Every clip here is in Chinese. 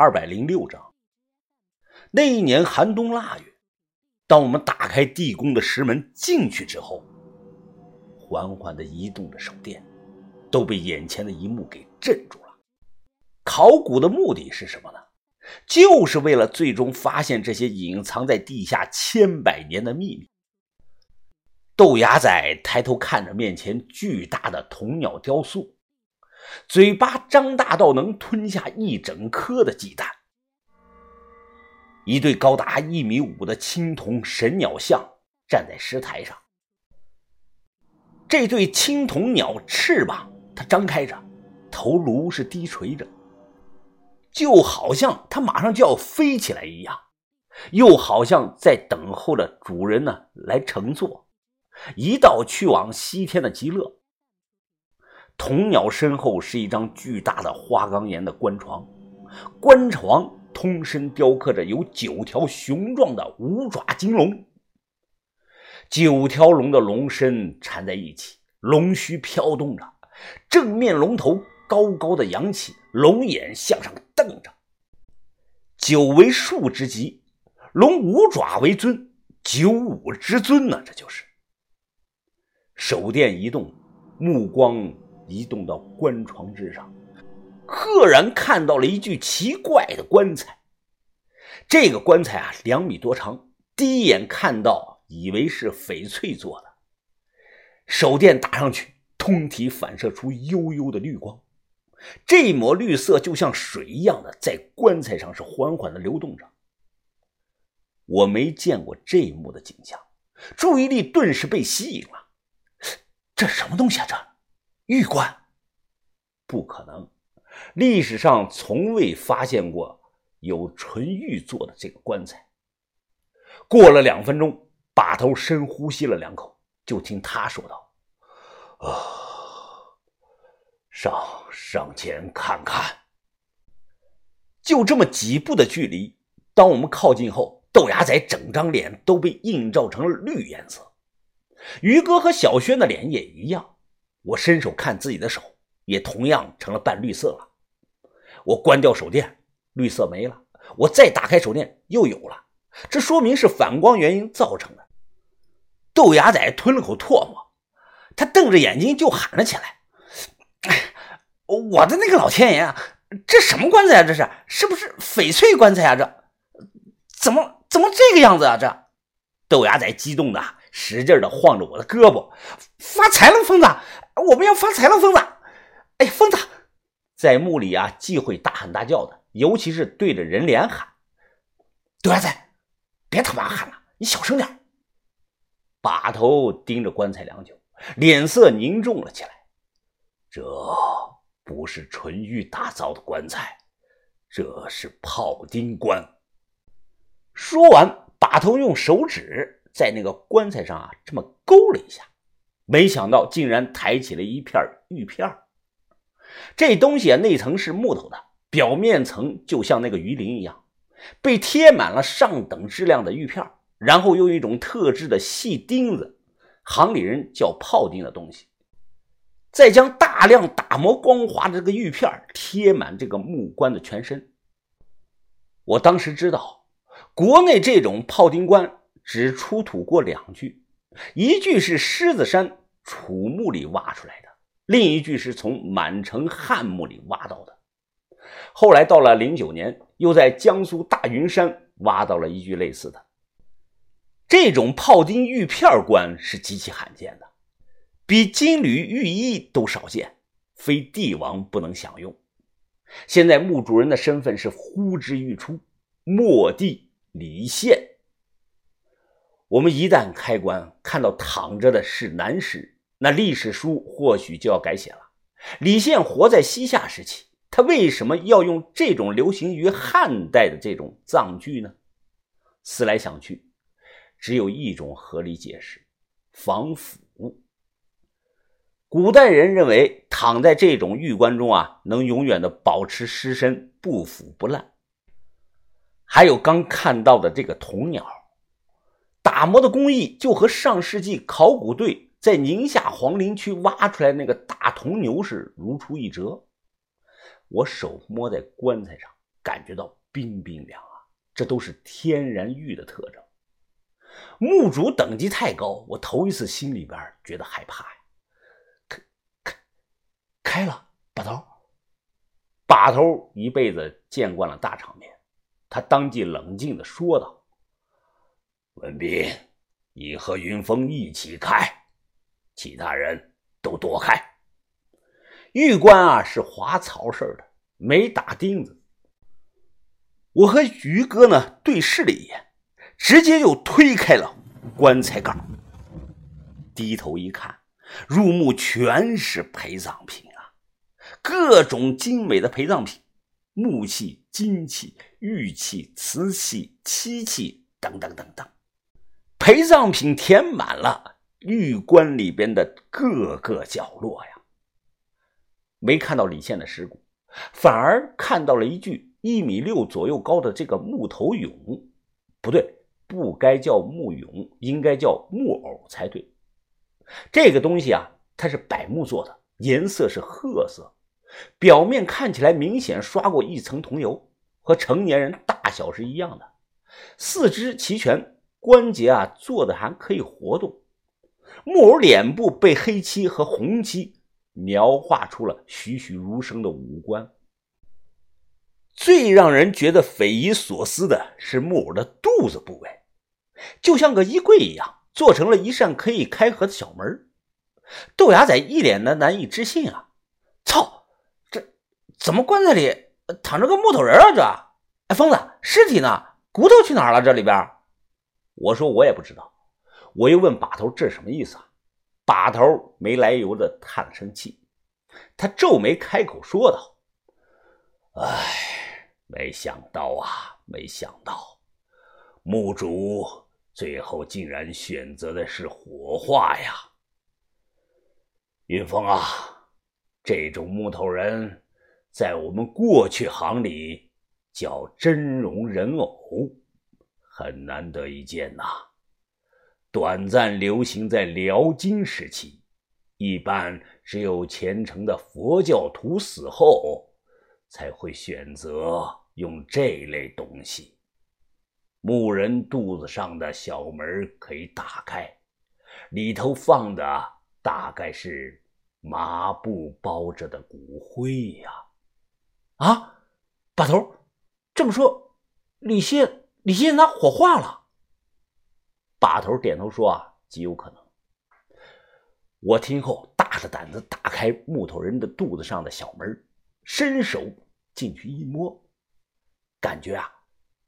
二百零六章。那一年寒冬腊月，当我们打开地宫的石门进去之后，缓缓的移动的手电都被眼前的一幕给镇住了。考古的目的是什么呢？就是为了最终发现这些隐藏在地下千百年的秘密。豆芽仔抬头看着面前巨大的铜鸟雕塑，嘴巴张大到能吞下一整颗的鸡蛋。一对高达一米五的青铜神鸟像站在石台上，这对青铜鸟翅膀它张开着，头颅是低垂着。就好像它马上就要飞起来一样，又好像在等候着主人呢来乘坐，一道去往西天的极乐。铜鸟身后是一张巨大的花岗岩的棺床，棺床通身雕刻着有九条雄壮的五爪金龙，九条龙的龙身缠在一起，龙须飘动着，正面龙头。高高的扬起，龙眼向上瞪着。九为数之极，龙五爪为尊，九五之尊呢？这就是手电一动，目光移动到棺床之上，赫然看到了一具奇怪的棺材。这个棺材啊，两米多长，第一眼看到以为是翡翠做的。手电打上去，通体反射出幽幽的绿光。这抹绿色就像水一样的在棺材上是缓缓的流动着。我没见过这一幕的景象，注意力顿时被吸引了。这什么东西啊？这玉棺？不可能，历史上从未发现过有纯玉做的这个棺材。过了两分钟，把头深呼吸了两口，就听他说道：“啊。”上上前看看，就这么几步的距离。当我们靠近后，豆芽仔整张脸都被映照成了绿颜色。于哥和小轩的脸也一样。我伸手看自己的手，也同样成了半绿色了。我关掉手电，绿色没了。我再打开手电，又有了。这说明是反光原因造成的。豆芽仔吞了口唾沫，他瞪着眼睛就喊了起来。我的那个老天爷啊！这什么棺材啊？这是是不是翡翠棺材啊？这怎么怎么这个样子啊？这豆芽仔激动的使劲的晃着我的胳膊，发财了，疯子！我们要发财了，疯子！哎，疯子，在墓里啊，忌讳大喊大叫的，尤其是对着人脸喊。豆芽仔，别他妈喊了，你小声点。把头盯着棺材良久，脸色凝重了起来。这。不是纯玉打造的棺材，这是炮钉棺。说完，把头用手指在那个棺材上啊这么勾了一下，没想到竟然抬起了一片玉片这东西啊，内层是木头的，表面层就像那个鱼鳞一样，被贴满了上等质量的玉片然后用一种特制的细钉子，行里人叫炮钉的东西。再将大量打磨光滑的这个玉片贴满这个木棺的全身。我当时知道，国内这种炮钉棺只出土过两具，一具是狮子山楚墓里挖出来的，另一具是从满城汉墓里挖到的。后来到了零九年，又在江苏大云山挖到了一具类似的。这种炮钉玉片棺是极其罕见的。比金缕玉衣都少见，非帝王不能享用。现在墓主人的身份是呼之欲出，末帝李宪。我们一旦开棺看到躺着的是男尸，那历史书或许就要改写了。李宪活在西夏时期，他为什么要用这种流行于汉代的这种葬具呢？思来想去，只有一种合理解释：防腐。古代人认为躺在这种玉棺中啊，能永远的保持尸身不腐不烂。还有刚看到的这个铜鸟，打磨的工艺就和上世纪考古队在宁夏黄陵区挖出来那个大铜牛是如出一辙。我手摸在棺材上，感觉到冰冰凉啊，这都是天然玉的特征。墓主等级太高，我头一次心里边觉得害怕呀。开开开了，把头。把头一辈子见惯了大场面，他当即冷静的说道：“文斌，你和云峰一起开，其他人都躲开。”玉棺啊是滑槽式的，没打钉子。我和于哥呢对视了一眼，直接就推开了棺材盖，低头一看，入墓全是陪葬品啊，各种精美的陪葬品，木器、金器、玉器、瓷器、漆器等等等等，陪葬品填满了玉棺里边的各个角落呀。没看到李现的尸骨，反而看到了一具一米六左右高的这个木头俑，不对，不该叫木俑，应该叫木偶才对。这个东西啊，它是柏木做的，颜色是褐色，表面看起来明显刷过一层桐油，和成年人大小是一样的，四肢齐全，关节啊做的还可以活动。木偶脸部被黑漆和红漆。描画出了栩栩如生的五官。最让人觉得匪夷所思的是木偶的肚子部位，就像个衣柜一样，做成了一扇可以开合的小门。豆芽仔一脸的难以置信啊！操，这怎么棺材里躺着个木头人啊？这，哎，疯子，尸体呢？骨头去哪儿了？这里边？我说我也不知道。我又问把头，这是什么意思啊？把头没来由的叹了声气，他皱眉开口说道：“哎，没想到啊，没想到，墓主最后竟然选择的是火化呀！云峰啊，这种木头人，在我们过去行里叫真容人偶，很难得一见呐。”短暂流行在辽金时期，一般只有虔诚的佛教徒死后才会选择用这类东西。墓人肚子上的小门可以打开，里头放的大概是麻布包着的骨灰呀！啊，把头，这么说，李现，李现拿火化了？把头点头说：“啊，极有可能。”我听后大着胆子打开木头人的肚子上的小门，伸手进去一摸，感觉啊，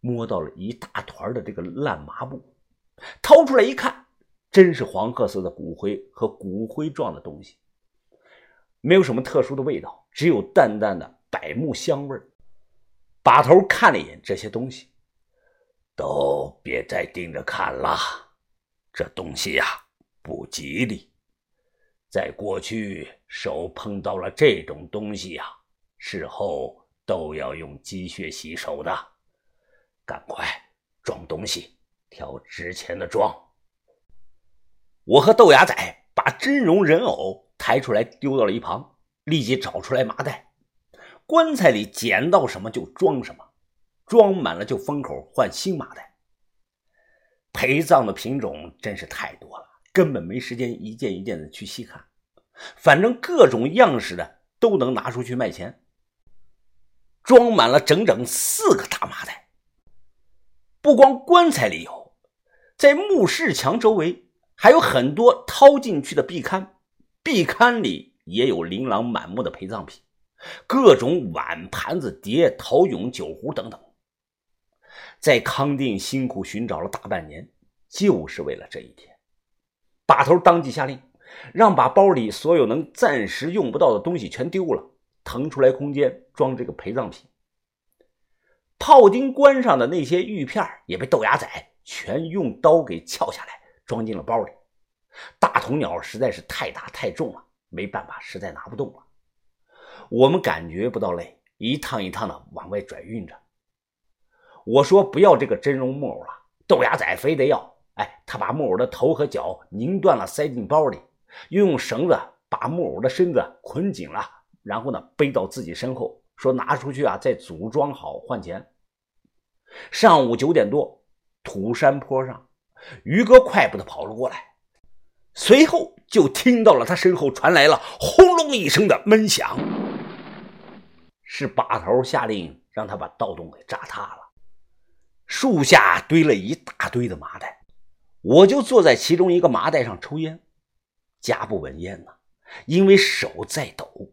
摸到了一大团的这个烂麻布。掏出来一看，真是黄褐色的骨灰和骨灰状的东西，没有什么特殊的味道，只有淡淡的柏木香味把头看了一眼这些东西。都别再盯着看了，这东西呀不吉利。在过去，手碰到了这种东西呀，事后都要用鸡血洗手的。赶快装东西，挑值钱的装。我和豆芽仔把真容人偶抬出来，丢到了一旁，立即找出来麻袋，棺材里捡到什么就装什么。装满了就封口换新麻袋。陪葬的品种真是太多了，根本没时间一件一件的去细看。反正各种样式的都能拿出去卖钱。装满了整整四个大麻袋。不光棺材里有，在墓室墙周围还有很多掏进去的壁龛，壁龛里也有琳琅满目的陪葬品，各种碗盘子碟、陶俑、酒壶等等。在康定辛苦寻找了大半年，就是为了这一天。把头当即下令，让把包里所有能暂时用不到的东西全丢了，腾出来空间装这个陪葬品。炮钉棺上的那些玉片也被豆芽仔全用刀给撬下来，装进了包里。大铜鸟实在是太大太重了，没办法，实在拿不动了。我们感觉不到累，一趟一趟的往外转运着。我说不要这个真容木偶了，豆芽仔非得要。哎，他把木偶的头和脚拧断了，塞进包里，又用绳子把木偶的身子捆紧了，然后呢背到自己身后，说拿出去啊，再组装好换钱。上午九点多，土山坡上，于哥快步的跑了过来，随后就听到了他身后传来了轰隆一声的闷响，是把头下令让他把盗洞给炸塌了。树下堆了一大堆的麻袋，我就坐在其中一个麻袋上抽烟，夹不稳烟呐，因为手在抖。